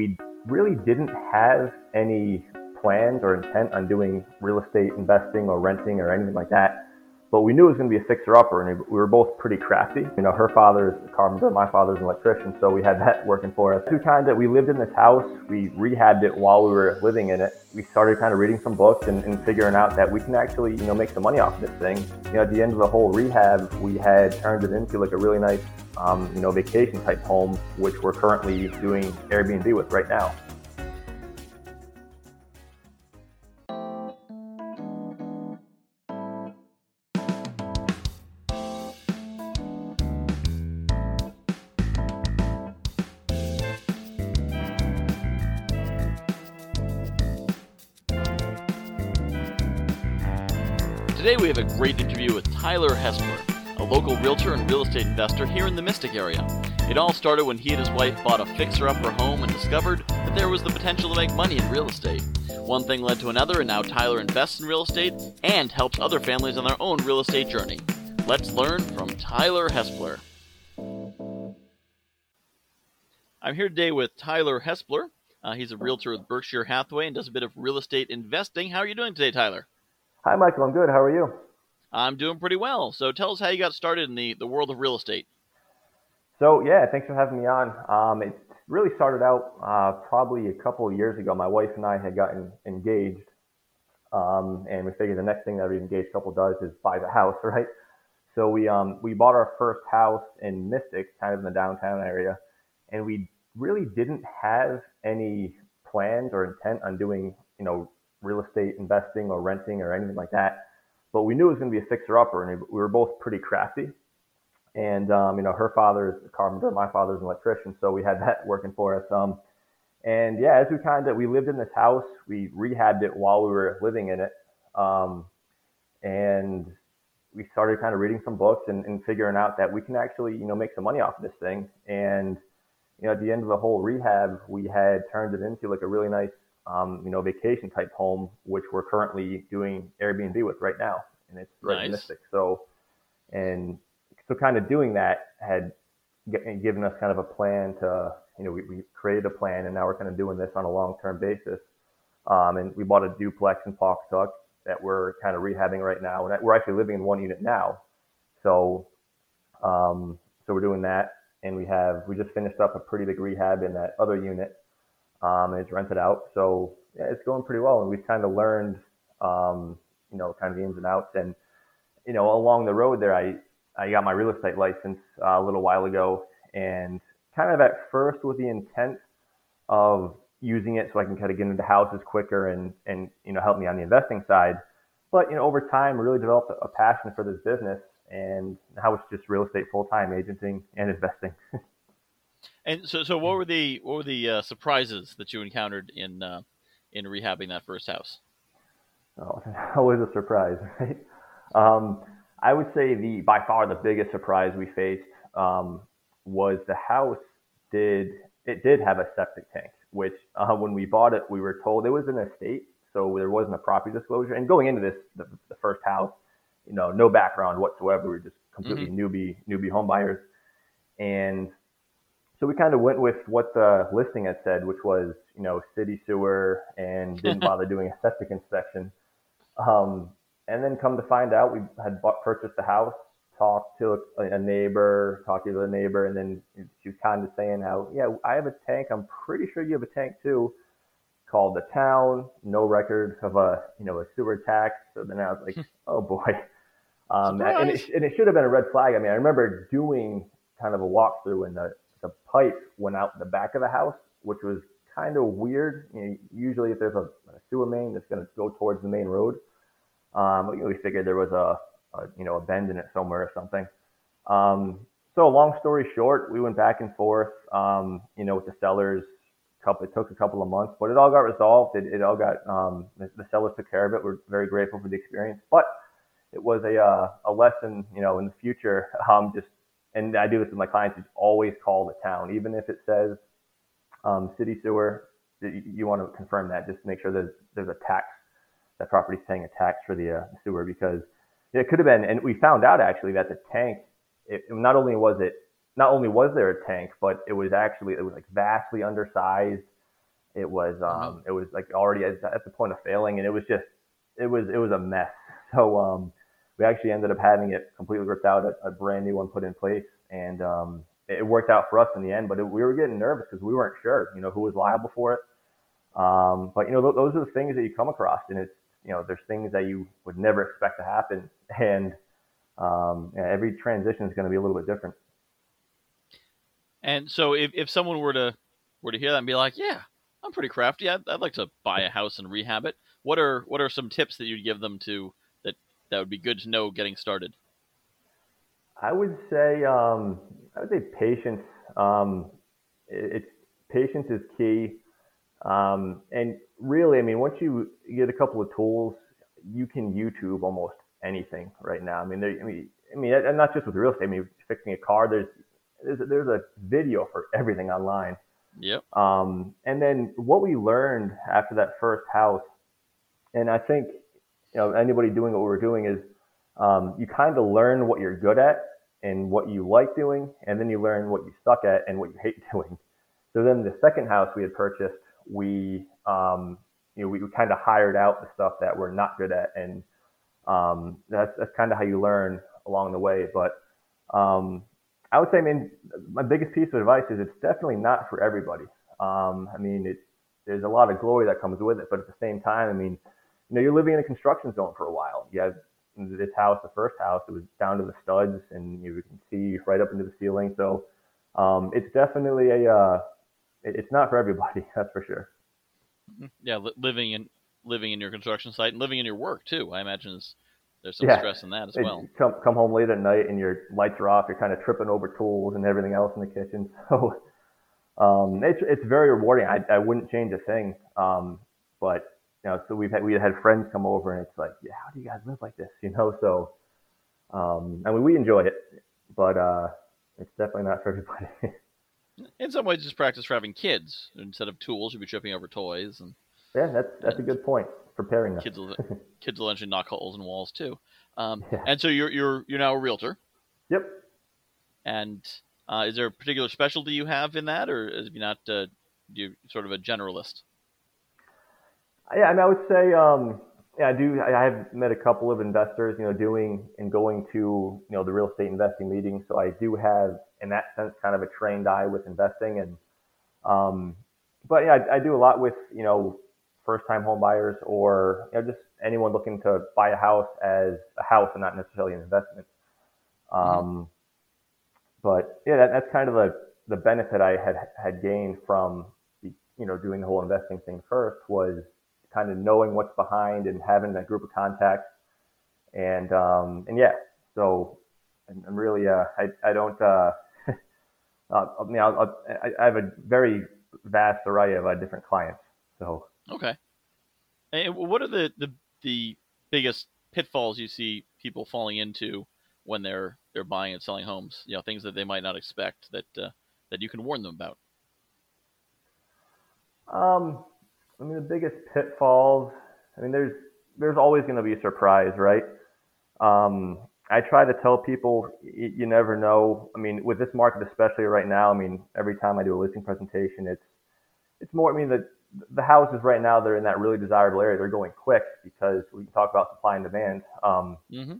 We really didn't have any plans or intent on doing real estate investing or renting or anything like that. But we knew it was going to be a fixer-upper, and we were both pretty crafty. You know, her father's a carpenter, my father's an electrician, so we had that working for us. Two times that we lived in this house, we rehabbed it while we were living in it. We started kind of reading some books and, and figuring out that we can actually, you know, make some money off of this thing. You know, at the end of the whole rehab, we had turned it into like a really nice, um, you know, vacation type home, which we're currently doing Airbnb with right now. Tyler Hespeler, a local realtor and real estate investor here in the Mystic area. It all started when he and his wife bought a fixer-upper home and discovered that there was the potential to make money in real estate. One thing led to another, and now Tyler invests in real estate and helps other families on their own real estate journey. Let's learn from Tyler Hespeler. I'm here today with Tyler Hespeler. Uh, he's a realtor with Berkshire Hathaway and does a bit of real estate investing. How are you doing today, Tyler? Hi, Michael. I'm good. How are you? I'm doing pretty well. So tell us how you got started in the, the world of real estate. So, yeah, thanks for having me on. Um, it really started out uh, probably a couple of years ago. My wife and I had gotten engaged, um, and we figured the next thing that every engaged couple does is buy the house, right? So we um, we bought our first house in Mystic, kind of in the downtown area, and we really didn't have any plans or intent on doing, you know, real estate investing or renting or anything like that. But we knew it was going to be a fixer-upper, and we were both pretty crafty. And um, you know, her father's a carpenter, my father's an electrician, so we had that working for us. Um, and yeah, as we kind of we lived in this house, we rehabbed it while we were living in it, um, and we started kind of reading some books and, and figuring out that we can actually you know make some money off of this thing. And you know, at the end of the whole rehab, we had turned it into like a really nice um, you know, vacation type home, which we're currently doing Airbnb with right now, and it's right nice. Mystic. So, and so kind of doing that had given us kind of a plan to, you know, we, we created a plan, and now we're kind of doing this on a long-term basis. Um, and we bought a duplex in Pawcatuck that we're kind of rehabbing right now, and we're actually living in one unit now. So, um, so we're doing that, and we have we just finished up a pretty big rehab in that other unit um, and it's rented out. So yeah, it's going pretty well, and we've kind of learned, um, you know, kind of the ins and outs. And you know, along the road there, I I got my real estate license uh, a little while ago, and kind of at first with the intent of using it so I can kind of get into houses quicker and and you know help me on the investing side. But you know, over time, really developed a passion for this business, and now it's just real estate full time, agenting and investing. And so, so what were the what were the uh, surprises that you encountered in uh, in rehabbing that first house? Oh, always a surprise, right? Um, I would say the by far the biggest surprise we faced um, was the house did it did have a septic tank, which uh, when we bought it, we were told it was an estate, so there wasn't a property disclosure. And going into this, the, the first house, you know, no background whatsoever. We were just completely mm-hmm. newbie newbie home buyers, and so we kind of went with what the listing had said, which was, you know, city sewer and didn't bother doing a septic inspection. Um, and then come to find out, we had bought, purchased the house, talked to a, a neighbor, talked to the neighbor, and then she was kind of saying how, yeah, I have a tank. I'm pretty sure you have a tank too. Called the town, no record of a, you know, a sewer tax. So then I was like, oh boy. Um, and, it, and it should have been a red flag. I mean, I remember doing kind of a walkthrough in the the pipe went out the back of the house, which was kind of weird. You know, usually, if there's a, a sewer main that's going to go towards the main road, um, we figured there was a, a, you know a bend in it somewhere or something. Um, so long story short, we went back and forth, um, you know, with the sellers. Couple, it took a couple of months, but it all got resolved. It, it all got um, the, the sellers took care of it. We're very grateful for the experience, but it was a uh, a lesson, you know, in the future. Um, just and I do this with my clients, is always call the town, even if it says um, city sewer. You want to confirm that just to make sure that there's a tax, that property's paying a tax for the uh, sewer because it could have been. And we found out actually that the tank, it, not only was it, not only was there a tank, but it was actually it was like vastly undersized. It was um, it was like already at, at the point of failing, and it was just it was it was a mess. So um, we actually ended up having it completely ripped out, a, a brand new one put in place, and um, it worked out for us in the end. But it, we were getting nervous because we weren't sure, you know, who was liable for it. Um, but you know, th- those are the things that you come across, and it's you know, there's things that you would never expect to happen, and um, every transition is going to be a little bit different. And so, if, if someone were to were to hear that and be like, "Yeah, I'm pretty crafty. I'd, I'd like to buy a house and rehab it," what are what are some tips that you'd give them to that would be good to know getting started? I would say um, I would say patience. Um, it, it's patience is key, um, and really, I mean, once you get a couple of tools, you can YouTube almost anything right now. I mean, there, I mean, I mean, and not just with real estate. I mean, fixing a car. There's there's a, there's a video for everything online. Yep. Um, and then what we learned after that first house, and I think you know anybody doing what we're doing is um, you kind of learn what you're good at and what you like doing, and then you learn what you suck at and what you hate doing. So then the second house we had purchased, we um, you know we, we kind of hired out the stuff that we're not good at, and um, that's that's kind of how you learn along the way. But um, I would say, I mean, my biggest piece of advice is it's definitely not for everybody. Um, I mean, it's there's a lot of glory that comes with it, but at the same time, I mean, you know, you're living in a construction zone for a while. You have this house, the first house, it was down to the studs, and you can see right up into the ceiling. So um, it's definitely a, uh, it's not for everybody, that's for sure. Mm-hmm. Yeah, li- living in living in your construction site and living in your work too. I imagine is there's some Yeah. stress in that as It- well. come come home late at night and your lights are off. You're kind of tripping over tools and everything else in the kitchen. So um, it's it's very rewarding. I I wouldn't change a thing. Um, but you know, so we've had we had friends come over and it's like, yeah, how do you guys live like this? You know, so um, I mean, we enjoy it, but uh, it's definitely not for everybody. In some ways, just practice for having kids instead of tools. You'll be tripping over toys, and yeah, that's that's a good point. Preparing them. kids will kids will eventually knock holes in walls too. Um, Yeah. And so you're you're you're now a realtor. Yep. And uh, is there a particular specialty you have in that, or is you not uh, you sort of a generalist? Yeah, I mean, I would say, um, yeah, I do. I have met a couple of investors, you know, doing and going to, you know, the real estate investing meetings. So I do have, in that sense, kind of a trained eye with investing. And, um, but yeah, I, I do a lot with, you know, first-time home buyers or you know, just anyone looking to buy a house as a house and not necessarily an investment. Um, but yeah, that, that's kind of the the benefit I had had gained from, you know, doing the whole investing thing first was kind of knowing what's behind and having that group of contacts. And um, and yeah, so I'm, I'm really uh, I I don't uh, uh, I mean I'll, I have a very vast array of uh, different clients. So Okay. And what are the, the the biggest pitfalls you see people falling into when they're they're buying and selling homes? You know, things that they might not expect that uh, that you can warn them about. um, I mean the biggest pitfalls. I mean there's there's always going to be a surprise, right? Um, I try to tell people you, you never know. I mean, with this market, especially right now, I mean, every time I do a listing presentation, it's it's more. I mean, the the houses right now they're in that really desirable area. They're going quick because we can talk about supply and demand. Um, Mm-hmm.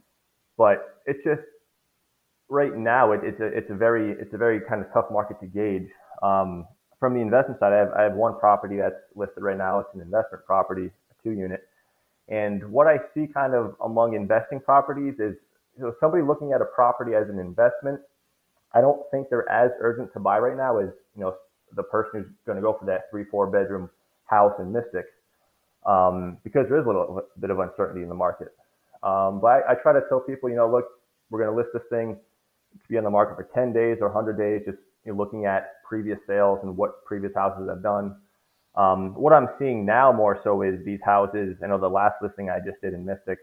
but it's just right now it, it's a it's a very it's a very kind of tough market to gauge. Um, from the investment side, I have I have one property that's listed right now. It's an investment property, a two unit. And what I see kind of among investing properties is know, somebody looking at a property as an investment. I don't think they're as urgent to buy right now as you know the person who's going to go for that three four bedroom house in Mystic, um, because there is a little bit of uncertainty in the market. Um, but I, I try to tell people, you know, look, we're going to list this thing could be on the market for 10 days or 100 days, just you looking at previous sales and what previous houses have done. Um, what I'm seeing now more so is these houses. I know the last listing I just did in Mystic,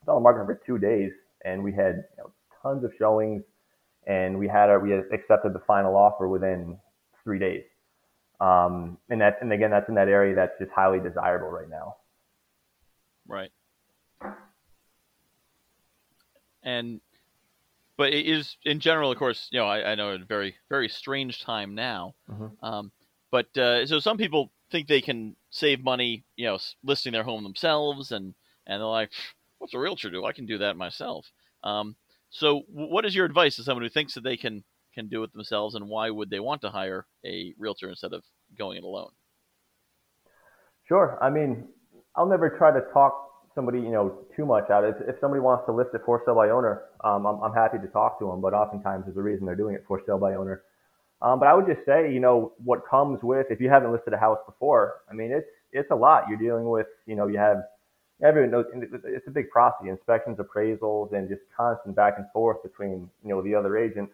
it's on the market for two days, and we had you know, tons of showings, and we had a, we had accepted the final offer within three days. Um, and that, and again, that's in that area that's just highly desirable right now. Right. And but it is in general, of course, you know, I, I know a very very strange time now. Mhm. Um, but uh, so some people think they can save money, you know, listing their home themselves, and and they're like, "What's a realtor do? I can do that myself." Um, so, what is your advice to someone who thinks that they can can do it themselves, and why would they want to hire a realtor instead of going it alone? Sure. I mean, I'll never try to talk somebody, you know, too much out. If, if somebody wants to list it for sale by owner, um, I'm, I'm happy to talk to them. But oftentimes, there's a reason they're doing it for sale by owner. Um, but I would just say, you know, what comes with if you haven't listed a house before, I mean, it's it's a lot. You're dealing with, you know, you have everyone knows it's a big process, inspections, appraisals, and just constant back and forth between, you know, the other agents.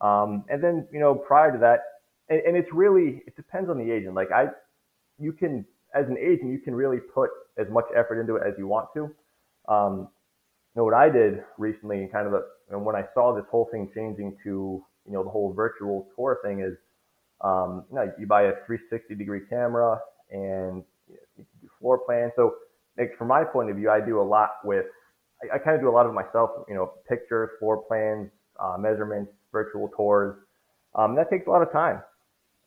Um, and then, you know, prior to that, and, and it's really it depends on the agent. Like I, you can as an agent, you can really put as much effort into it as you want to. Um, you know what I did recently, and kind of a, and when I saw this whole thing changing to you know the whole virtual tour thing is, um, you know, you buy a 360 degree camera and you do floor plan. So like from my point of view, I do a lot with, I, I kind of do a lot of myself. You know, pictures, floor plans, uh, measurements, virtual tours. Um, that takes a lot of time.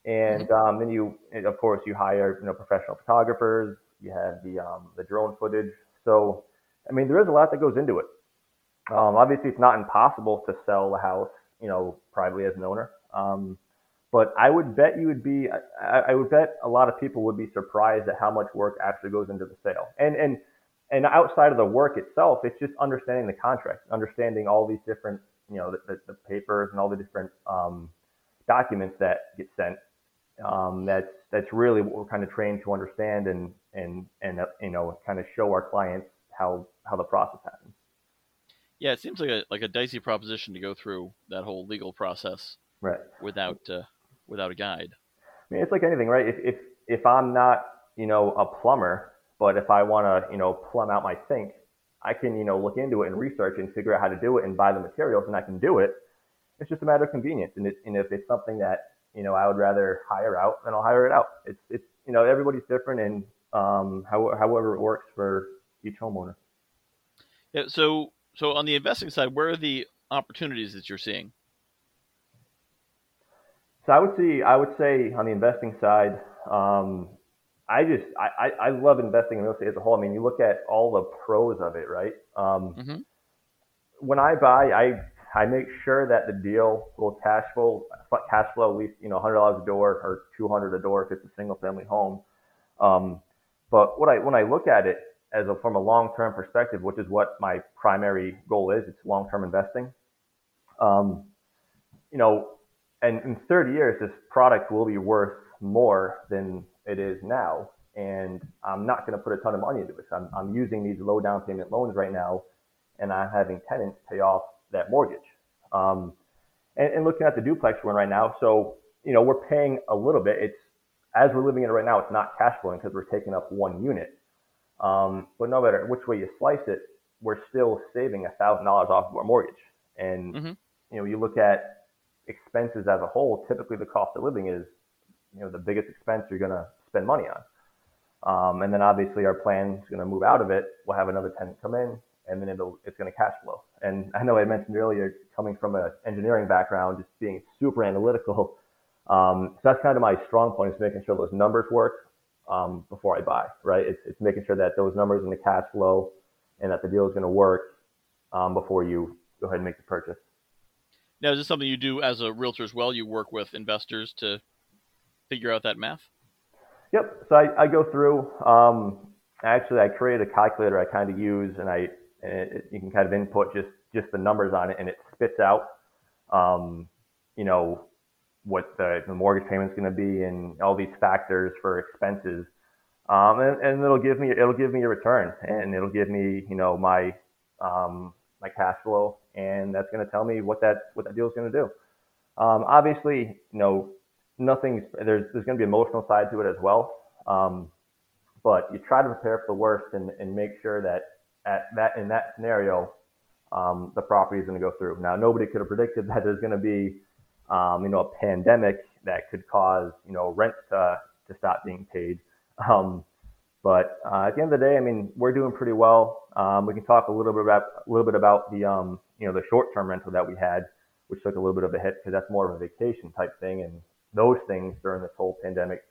And mm-hmm. um, then you, of course, you hire you know professional photographers. You have the um, the drone footage. So, I mean, there is a lot that goes into it. Um, obviously, it's not impossible to sell a house, you know, privately as an owner. Um, but I would bet you would be, I, I would bet a lot of people would be surprised at how much work actually goes into the sale. And and and outside of the work itself, it's just understanding the contract, understanding all these different, you know, the, the, the papers and all the different um, documents that get sent um, that's that's really what we're kind of trained to understand and and and uh, you know kind of show our clients how how the process happens. Yeah, it seems like a like a dicey proposition to go through that whole legal process right without uh, without a guide. I mean, it's like anything, right? If if if I'm not you know a plumber, but if I want to you know plumb out my sink, I can you know look into it and research and figure out how to do it and buy the materials, and I can do it. It's just a matter of convenience, and, it, and if it's something that you know, I would rather hire out than I'll hire it out. It's, it's, you know, everybody's different and um, how, however it works for each homeowner. Yeah. So, so on the investing side, where are the opportunities that you're seeing? So I would see, I would say on the investing side, um, I just, I, I, I love investing in real estate as a whole. I mean, you look at all the pros of it, right? Um, mm-hmm. When I buy, I I make sure that the deal will cash flow cash flow at least you know hundred dollars a door or two hundred a door if it's a single family home. Um, but what I when I look at it as a from a long term perspective, which is what my primary goal is, it's long term investing. Um, you know, and in 30 years, this product will be worth more than it is now. And I'm not going to put a ton of money into it. I'm, I'm using these low down payment loans right now, and I'm having tenants pay off that mortgage. Um, and, and, looking at the duplex one right now, so you know we're paying a little bit. It's as we're living in it right now, it's not cash flowing because we're taking up one unit. Um, but no matter which way you slice it, we're still saving a thousand dollars off of our mortgage. And mm-hmm. you know, you look at expenses as a whole. Typically, the cost of living is you know the biggest expense you're going to spend money on. Um, and then obviously our plan is going to move out of it. We'll have another tenant come in, and then it'll it's going to cash flow. And I know I mentioned earlier, coming from an engineering background, just being super analytical. Um, so that's kind of my strong point is making sure those numbers work um, before I buy, right? It's, it's making sure that those numbers in the cash flow and that the deal is going to work um, before you go ahead and make the purchase. Now, is this something you do as a realtor as well? You work with investors to figure out that math? Yep. So I, I go through. Um, actually, I create a calculator I kind of use, and I and it, you can kind of input just just the numbers on it, and it spits out, um, you know, what the, the mortgage payment's going to be, and all these factors for expenses, um, and, and it'll give me it'll give me a return, and it'll give me you know my um, my cash flow, and that's going to tell me what that what that deal is going to do. Um, obviously, you know, nothing's there's there's going to be emotional side to it as well. Um, but you try to prepare for the worst and, and make sure that at that in that scenario, um, the property is going to go through. Now, nobody could have predicted that there's going to be, um, you know, a pandemic that could cause, you know, rent to, to stop being paid. Um, but uh, at the end of the day, I mean, we're doing pretty well. Um, we can talk a little bit about a little bit about the, um, you know, the short-term rental that we had, which took a little bit of a hit because that's more of a vacation type thing, and those things during this whole pandemic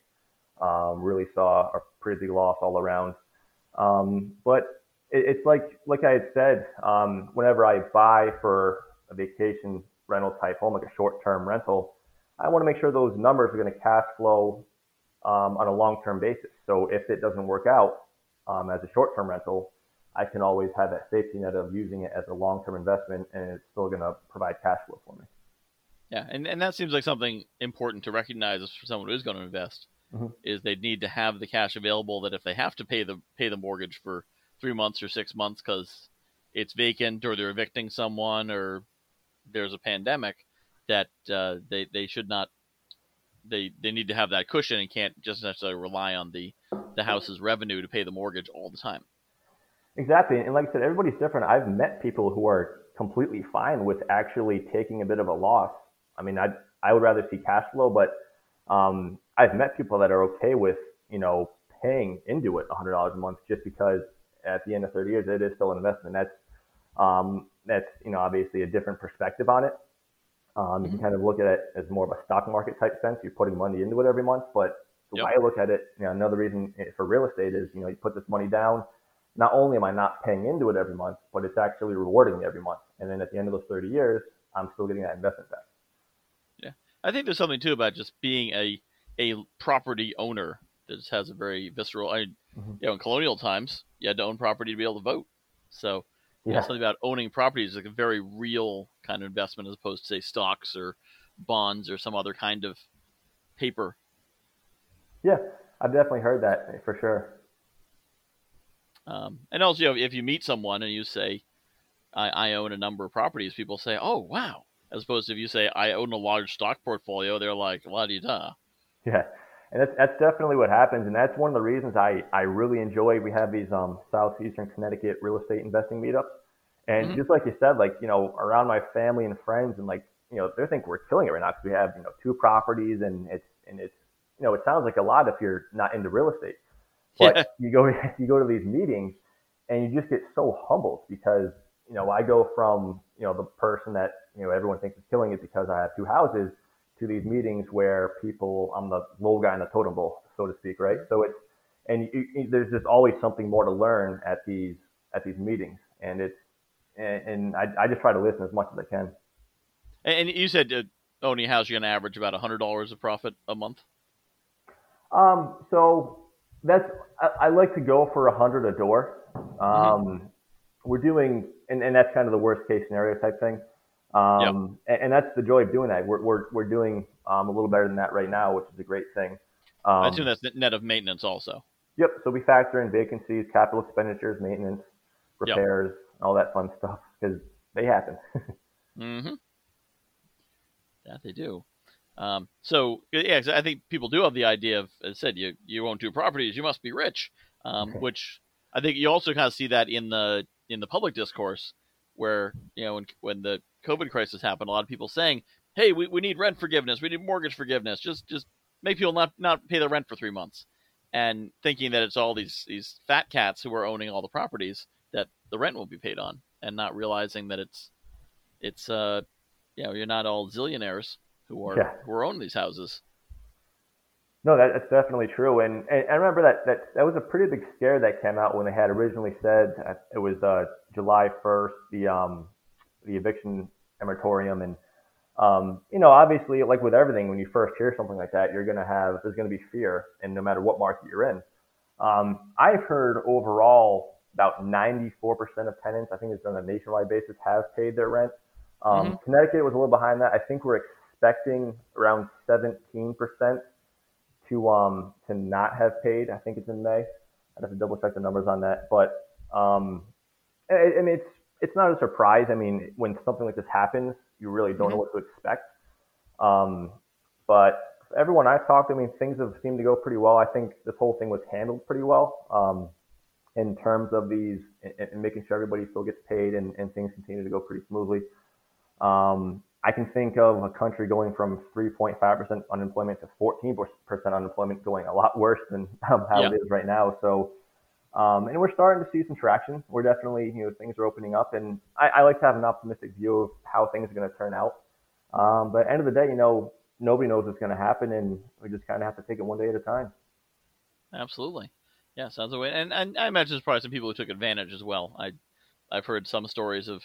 Um, really saw a pretty big loss all around. But it, it's like like I had said, um, whenever I buy for a vacation rental type home, like a short term rental, I want to make sure those numbers are going to cash flow um, on a long term basis. So if it doesn't work out um, as a short term rental, I can always have that safety net of using it as a long term investment and it's still going to provide cash flow for me. Yeah, and, and that seems like something important to recognize for someone who is going to invest mm-hmm. is they need to have the cash available that if they have to pay the pay the mortgage for three months or six months because it's vacant or they're evicting someone or there's a pandemic, that uh, they they should not they they need to have that cushion and can't just necessarily rely on the the house's revenue to pay the mortgage all the time. Exactly, and like I said, everybody's different. I've met people who are completely fine with actually taking a bit of a loss. I mean, I I would rather see cash flow, but um, I've met people that are okay with you know paying into it $100 a month just because at the end of 30 years it is still an investment. That's um, that's you know obviously a different perspective on it. Um, you can mm-hmm. kind of look at it as more of a stock market type sense. You're putting money into it every month, but the yep. way I look at it, you know, another reason for real estate is, you know, you put this money down. Not only am I not paying into it every month, but it's actually rewarding me every month. And then at the end of those 30 years, I'm still getting that investment back. Yeah, I think there's something too about just being a a property owner that just has a very visceral. I, mm-hmm. you know, in colonial times, you had to own property to be able to vote. So yeah. know, something about owning properties is like a very real kind of investment as opposed to say stocks or bonds or some other kind of paper. Yeah, I've definitely heard that for sure. Um, and also, you know, if you meet someone and you say, I, I own a number of properties, people say, oh, wow. As opposed to if you say, I own a large stock portfolio, they're like, la di da. Yeah. And that's, that's definitely what happens. And that's one of the reasons I, I really enjoy, we have these um, Southeastern Connecticut real estate investing meetups. And mm-hmm. just like you said, like, you know, around my family and friends and like, you know, they think we're killing it right now because we have, you know, two properties and it's, and it's, you know, it sounds like a lot if you're not into real estate. But yeah. you go, you go to these meetings and you just get so humbled because, you know, I go from, you know, the person that, you know, everyone thinks is killing it because I have two houses to these meetings where people, I'm the low guy in the totem pole, so to speak, right? So it's, and you, you, there's just always something more to learn at these, at these meetings. And it's, and, and I, I just try to listen as much as I can. And you said uh, owning a house, you're going to average about $100 of profit a month? Um, so that's, I, I like to go for a hundred a door. Mm-hmm. Um, mm-hmm. we're doing, and, and that's kind of the worst case scenario type thing. Um, yep. and, and, that's the joy of doing that. We're, we're, we're doing, um, a little better than that right now, which is a great thing. Um, I assume that's net of maintenance also. Yep. So we factor in vacancies, capital expenditures, maintenance, repairs, yep all that fun stuff because they happen. mm-hmm. That they do. Um, so yeah, I think people do have the idea of, as I said, you you own two properties, you must be rich, um, which I think you also kind of see that in the in the public discourse, where you know when when the COVID crisis happened, a lot of people saying, "Hey, we, we need rent forgiveness, we need mortgage forgiveness, just just make people not not pay the rent for three months," and thinking that it's all these these fat cats who are owning all the properties that the rent will be paid on, and not realizing that it's it's uh you know you're not all zillionaires who are yeah. who are owning these houses. No, that, that's definitely true, and, and I remember that, that that was a pretty big scare that came out when they had originally said uh, it was uh, July 1st, the um the eviction moratorium, and um, you know, obviously, like with everything, when you first hear something like that, you're gonna have there's gonna be fear, and no matter what market you're in. Um, I've heard overall about 94% of tenants, I think it's on a nationwide basis, have paid their rent. Um, mm-hmm. Connecticut was a little behind that. I think we're expecting around 17% to um, to not have paid. I think it's in May. I'd have to double check the numbers on that, but um, and it's it's not a surprise. I mean, when something like this happens, you really don't mm-hmm. know what to expect. Um, but everyone I've talked to, I mean, things have seemed to go pretty well. I think this whole thing was handled pretty well. Um, in terms of these and making sure everybody still gets paid and, and things continue to go pretty smoothly. Um, I can think of a country going from 3.5% unemployment to 14% unemployment going a lot worse than um, how yeah. it is right now. So, um, and we're starting to see some traction. We're definitely, you know, things are opening up and I, I like to have an optimistic view of how things are going to turn out. Um, but end of the day, you know, nobody knows what's going to happen and we just kind of have to take it one day at a time. Absolutely. Yeah, sounds like way. And, and I imagine there's probably some people who took advantage as well. I, I've heard some stories of,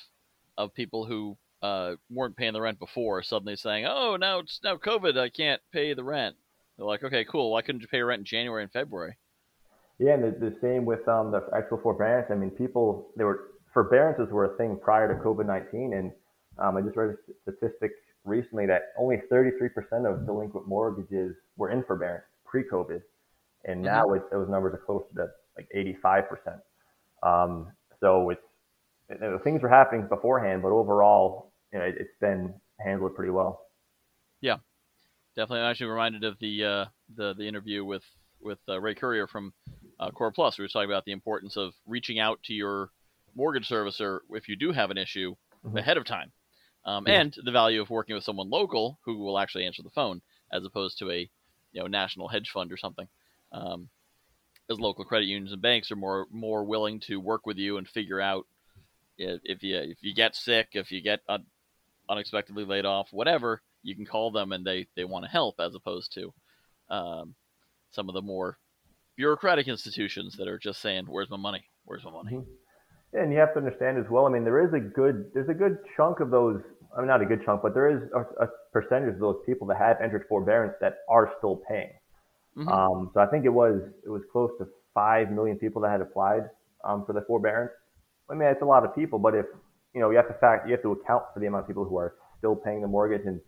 of people who uh, weren't paying the rent before suddenly saying, "Oh, now it's now COVID, I can't pay the rent." They're like, "Okay, cool. Why couldn't you pay rent in January and February?" Yeah, and the, the same with um, the actual forbearance. I mean, people they were forbearances were a thing prior to COVID nineteen, and um, I just read a statistic recently that only 33% of delinquent mortgages were in forbearance pre-COVID, and mm-hmm. now those numbers are closer to like 85%. Um, so it's you know, things were happening beforehand, but overall, you know, it, has been handled pretty well. Yeah, definitely. I'm actually reminded of the uh, the the interview with with uh, Ray Currier from uh, Core Plus. We were talking about the importance of reaching out to your mortgage servicer if you do have an issue mm-hmm. ahead of time, um, yeah. and the value of working with someone local who will actually answer the phone as opposed to a you know national hedge fund or something. Um, as local credit unions and banks are more more willing to work with you and figure out if you if you get sick, if you get un- unexpectedly laid off, whatever, you can call them and they they want to help as opposed to um, some of the more bureaucratic institutions that are just saying, "Where's my money? Where's my money?" Mm-hmm. And you have to understand as well. I mean, there is a good there's a good chunk of those. I mean, not a good chunk, but there is a, a percentage of those people that have entered forbearance that are still paying. Mm-hmm. Um, so I think it was it was close to five million people that had applied um, for the forbearance. I mean, it's a lot of people, but if you know, you have to fact you have to account for the amount of people who are still paying the mortgage, and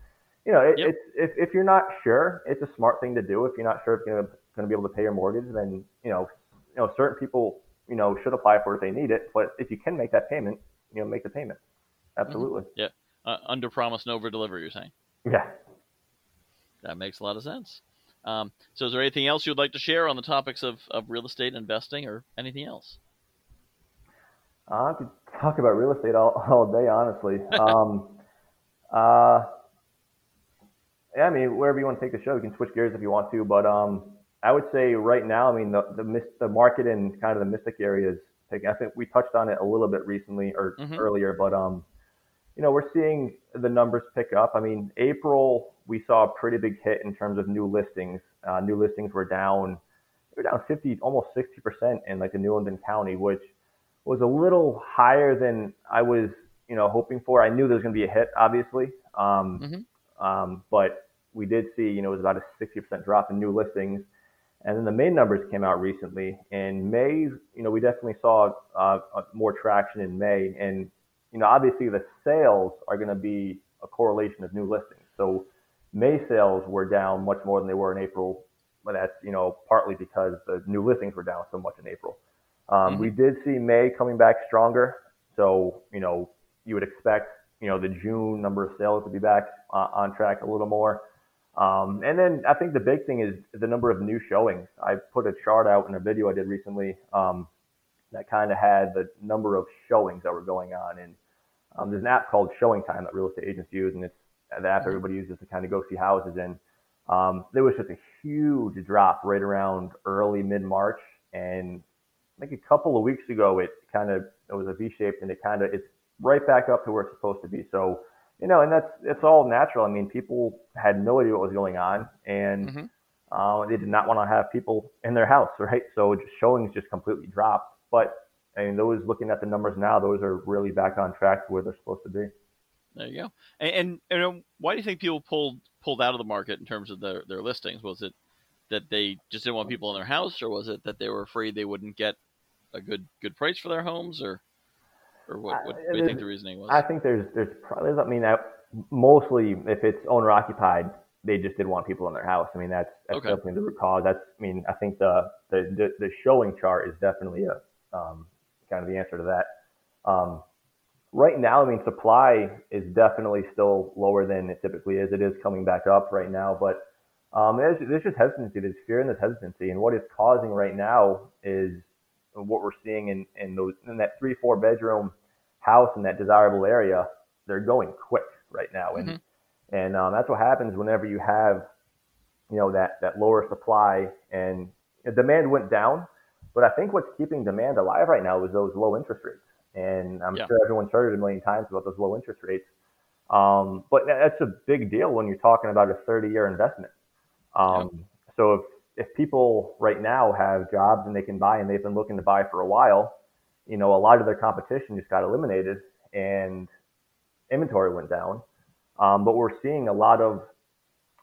you know, it, yep. it's if if you're not sure, it's a smart thing to do. If you're not sure if you're going to be able to pay your mortgage, then you know, you know, certain people you know should apply for it if they need it. But if you can make that payment, you know, make the payment. Absolutely. Mm-hmm. Yeah. Uh, under promise and over deliver. You're saying. Yeah. That makes a lot of sense. Um, so, is there anything else you'd like to share on the topics of, of real estate investing or anything else? I could talk about real estate all, all day, honestly. um, uh, yeah, I mean, wherever you want to take the show, you can switch gears if you want to. But um, I would say right now, I mean, the the, the market in kind of the Mystic area is taking. I think we touched on it a little bit recently or mm-hmm. earlier, but um, you know, we're seeing the numbers pick up. I mean, April we saw a pretty big hit in terms of new listings. Uh, new listings were down, they were down 50, almost 60% in like the New London County, which was a little higher than I was, you know, hoping for. I knew there was going to be a hit, obviously, um, mm-hmm. um, but we did see, you know, it was about a 60% drop in new listings. And then the May numbers came out recently. In May, you know, we definitely saw uh, more traction in May. And, you know, obviously the sales are going to be a correlation of new listings. So May sales were down much more than they were in April, but that's you know partly because the new listings were down so much in April. Um, mm-hmm. We did see May coming back stronger, so you know you would expect you know the June number of sales to be back uh, on track a little more. Um, and then I think the big thing is the number of new showings. I put a chart out in a video I did recently um, that kind of had the number of showings that were going on. And um, there's an app called Showing Time that real estate agents use, and it's the app everybody uses to kind of go see houses And Um, there was just a huge drop right around early mid March, and I think a couple of weeks ago it kind of it was a V shaped, and it kind of it's right back up to where it's supposed to be. So you know, and that's it's all natural. I mean, people had no idea what was going on, and mm-hmm. uh, they did not want to have people in their house, right? So just showings just completely dropped. But I mean, those looking at the numbers now, those are really back on track to where they're supposed to be. There you go. And, and, and why do you think people pulled pulled out of the market in terms of their, their listings? Was it that they just didn't want people in their house, or was it that they were afraid they wouldn't get a good good price for their homes, or or what, what, what do you think the reasoning was? I think there's there's probably I mean I, mostly if it's owner occupied, they just didn't want people in their house. I mean that's that's okay. definitely the root cause. That's I mean I think the the the, the showing chart is definitely a um, kind of the answer to that. Um, right now, I mean, supply is definitely still lower than it typically is. It is coming back up right now, but um, there's, there's just hesitancy. There's fear and there's hesitancy, and what is causing right now is what we're seeing in in those in that three four bedroom house in that desirable area. They're going quick right now, and mm-hmm. and um, that's what happens whenever you have you know that that lower supply and demand went down. But I think what's keeping demand alive right now is those low interest rates. And I'm yeah. sure everyone's heard it a million times about those low interest rates. Um, but that's a big deal when you're talking about a 30 year investment. Um, yeah. So if, if people right now have jobs and they can buy and they've been looking to buy for a while, you know, a lot of their competition just got eliminated and inventory went down. Um, but we're seeing a lot of,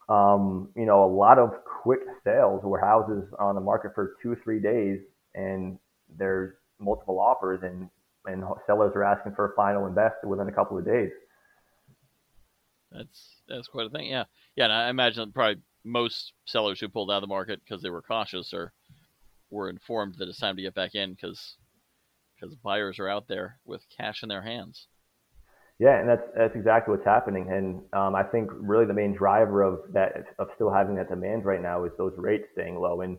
um, you know, a lot of quick sales where houses are on the market for two, three days and there's multiple offers and, and sellers are asking for a final invest within a couple of days. That's that's quite a thing. Yeah, yeah. And I imagine probably most sellers who pulled out of the market because they were cautious or were informed that it's time to get back in because because buyers are out there with cash in their hands. Yeah, and that's that's exactly what's happening. And um, I think really the main driver of that of still having that demand right now is those rates staying low. And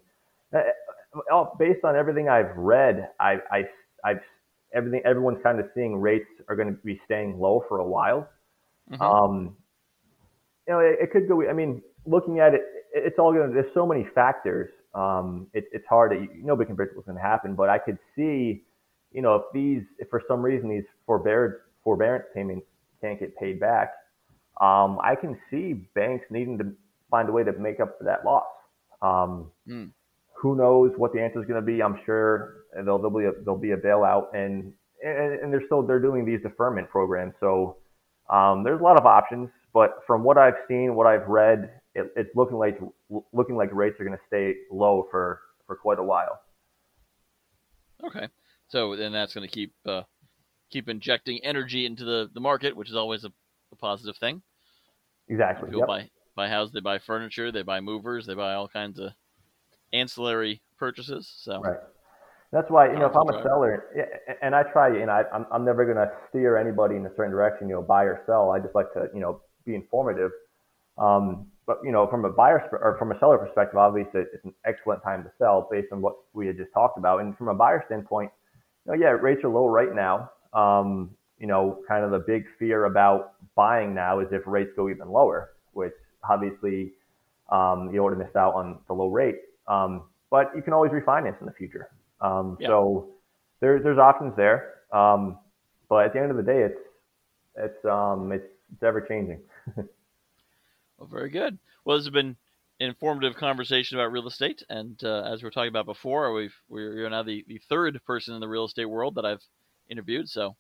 uh, based on everything I've read, I, I I've everything everyone's kind of seeing rates are going to be staying low for a while. Mm-hmm. Um, you know, it, it, could go. I mean, looking at it, it's all going to. There's so many factors. Um, it, it's hard to nobody can predict what's going to happen. But I could see, you know, if these, if for some reason these forbearance forbearance payments can't get paid back, um, I can see banks needing to find a way to make up for that loss. Um, mm. Who knows what the answer is going to be? I'm sure there'll, there'll be a there'll be a bailout, and and, and they're still they're doing these deferment programs. So um, there's a lot of options, but from what I've seen, what I've read, it, it's looking like looking like rates are going to stay low for for quite a while. Okay, so then that's going to keep uh, keep injecting energy into the, the market, which is always a, a positive thing. Exactly. People yep. buy buy houses, they buy furniture, they buy movers, they buy all kinds of ancillary purchases. So right. That's why you know if I'm a seller, and I try, you know, I, I'm I'm never going to steer anybody in a certain direction, you know, buy or sell. I just like to you know be informative. Um, but you know, from a buyer or from a seller perspective, obviously it's an excellent time to sell based on what we had just talked about. And from a buyer standpoint, you know, yeah, rates are low right now. Um, you know, kind of the big fear about buying now is if rates go even lower, which obviously um, you would have missed out on the low rate. Um, but you can always refinance in the future. Um, yeah. So there's there's options there. Um, but at the end of the day, it's it's um, it's, it's ever changing. well, very good. Well, this has been an informative conversation about real estate, and uh, as we were talking about before, we've we're now the, the third person in the real estate world that I've interviewed. So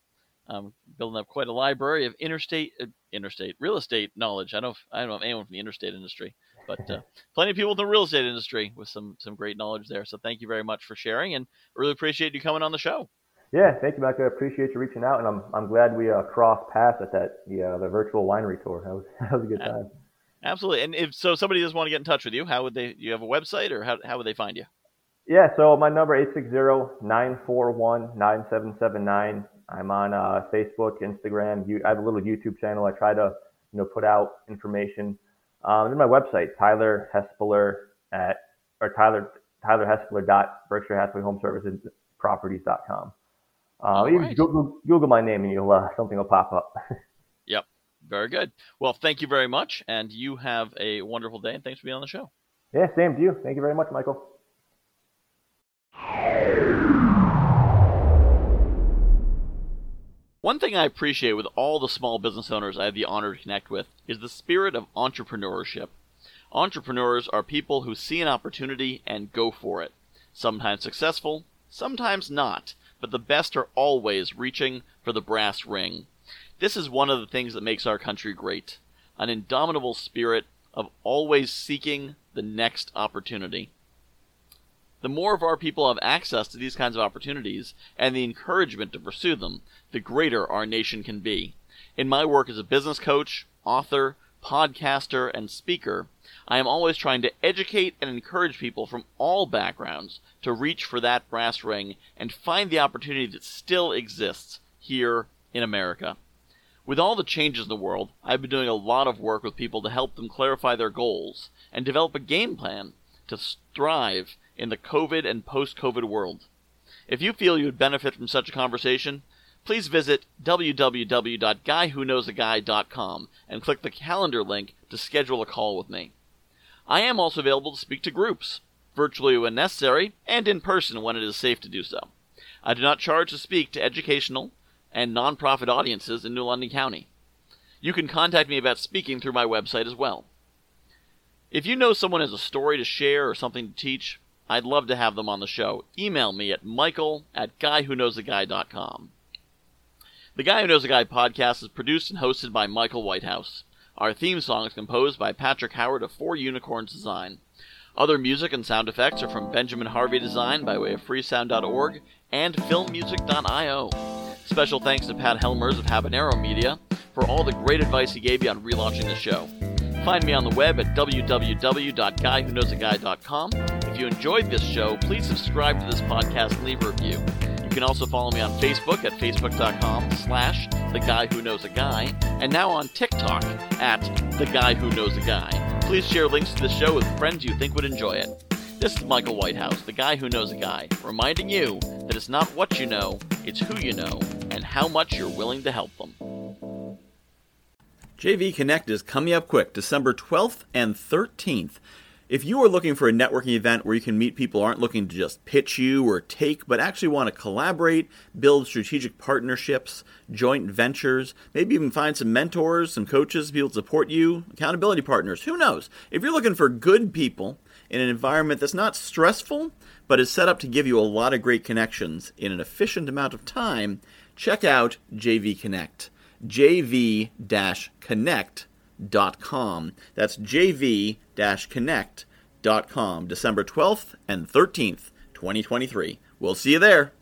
um, building up quite a library of interstate uh, interstate real estate knowledge. I don't know if, I don't know anyone from the interstate industry, but uh, plenty of people in the real estate industry with some some great knowledge there. So thank you very much for sharing, and really appreciate you coming on the show. Yeah, thank you, Mike. I appreciate you reaching out, and I'm I'm glad we uh, crossed paths at that the uh, the virtual winery tour. That was that was a good time. Absolutely. And if so, somebody does want to get in touch with you, how would they? You have a website, or how how would they find you? Yeah, so my number 860-941-9779. I'm on uh, Facebook, Instagram. You, I have a little YouTube channel. I try to you know put out information. Um, and my website, Tyler Hespeler at or Tyler Tyler Hespeler dot Berkshire Hathaway Home Services Properties.com. Uh, you right. Google, Google my name and you'll uh, something will pop up. very good. Well, thank you very much, and you have a wonderful day. And thanks for being on the show. Yeah, same to you. Thank you very much, Michael. One thing I appreciate with all the small business owners I have the honor to connect with is the spirit of entrepreneurship. Entrepreneurs are people who see an opportunity and go for it. Sometimes successful, sometimes not, but the best are always reaching for the brass ring. This is one of the things that makes our country great an indomitable spirit of always seeking the next opportunity. The more of our people have access to these kinds of opportunities and the encouragement to pursue them, the greater our nation can be. In my work as a business coach, author, podcaster, and speaker, I am always trying to educate and encourage people from all backgrounds to reach for that brass ring and find the opportunity that still exists here in America. With all the changes in the world, I've been doing a lot of work with people to help them clarify their goals and develop a game plan to thrive in the COVID and post COVID world. If you feel you would benefit from such a conversation, please visit www.guywhoknowsaguy.com and click the calendar link to schedule a call with me. I am also available to speak to groups, virtually when necessary, and in person when it is safe to do so. I do not charge to speak to educational and nonprofit audiences in New London County. You can contact me about speaking through my website as well. If you know someone has a story to share or something to teach, I'd love to have them on the show. Email me at michael at guywhoknowsaguy.com. The Guy Who Knows a Guy podcast is produced and hosted by Michael Whitehouse. Our theme song is composed by Patrick Howard of Four Unicorns Design. Other music and sound effects are from Benjamin Harvey Design by way of freesound.org and filmmusic.io. Special thanks to Pat Helmers of Habanero Media for all the great advice he gave me on relaunching the show. Find me on the web at www.guywhoknowsaguy.com. If you enjoyed this show, please subscribe to this podcast and leave a review. You can also follow me on Facebook at facebook.com slash the guy who knows a guy, and now on TikTok at the guy who knows a guy. Please share links to the show with friends you think would enjoy it. This is Michael Whitehouse, the guy who knows a guy, reminding you that it's not what you know, it's who you know, and how much you're willing to help them. JV Connect is coming up quick, December 12th and 13th. If you are looking for a networking event where you can meet people aren't looking to just pitch you or take, but actually want to collaborate, build strategic partnerships, joint ventures, maybe even find some mentors, some coaches, people to support you, accountability partners, who knows? If you're looking for good people in an environment that's not stressful, but is set up to give you a lot of great connections in an efficient amount of time, check out JV Connect. JV Connect.com. That's JV Connect.com. December 12th and 13th, 2023. We'll see you there.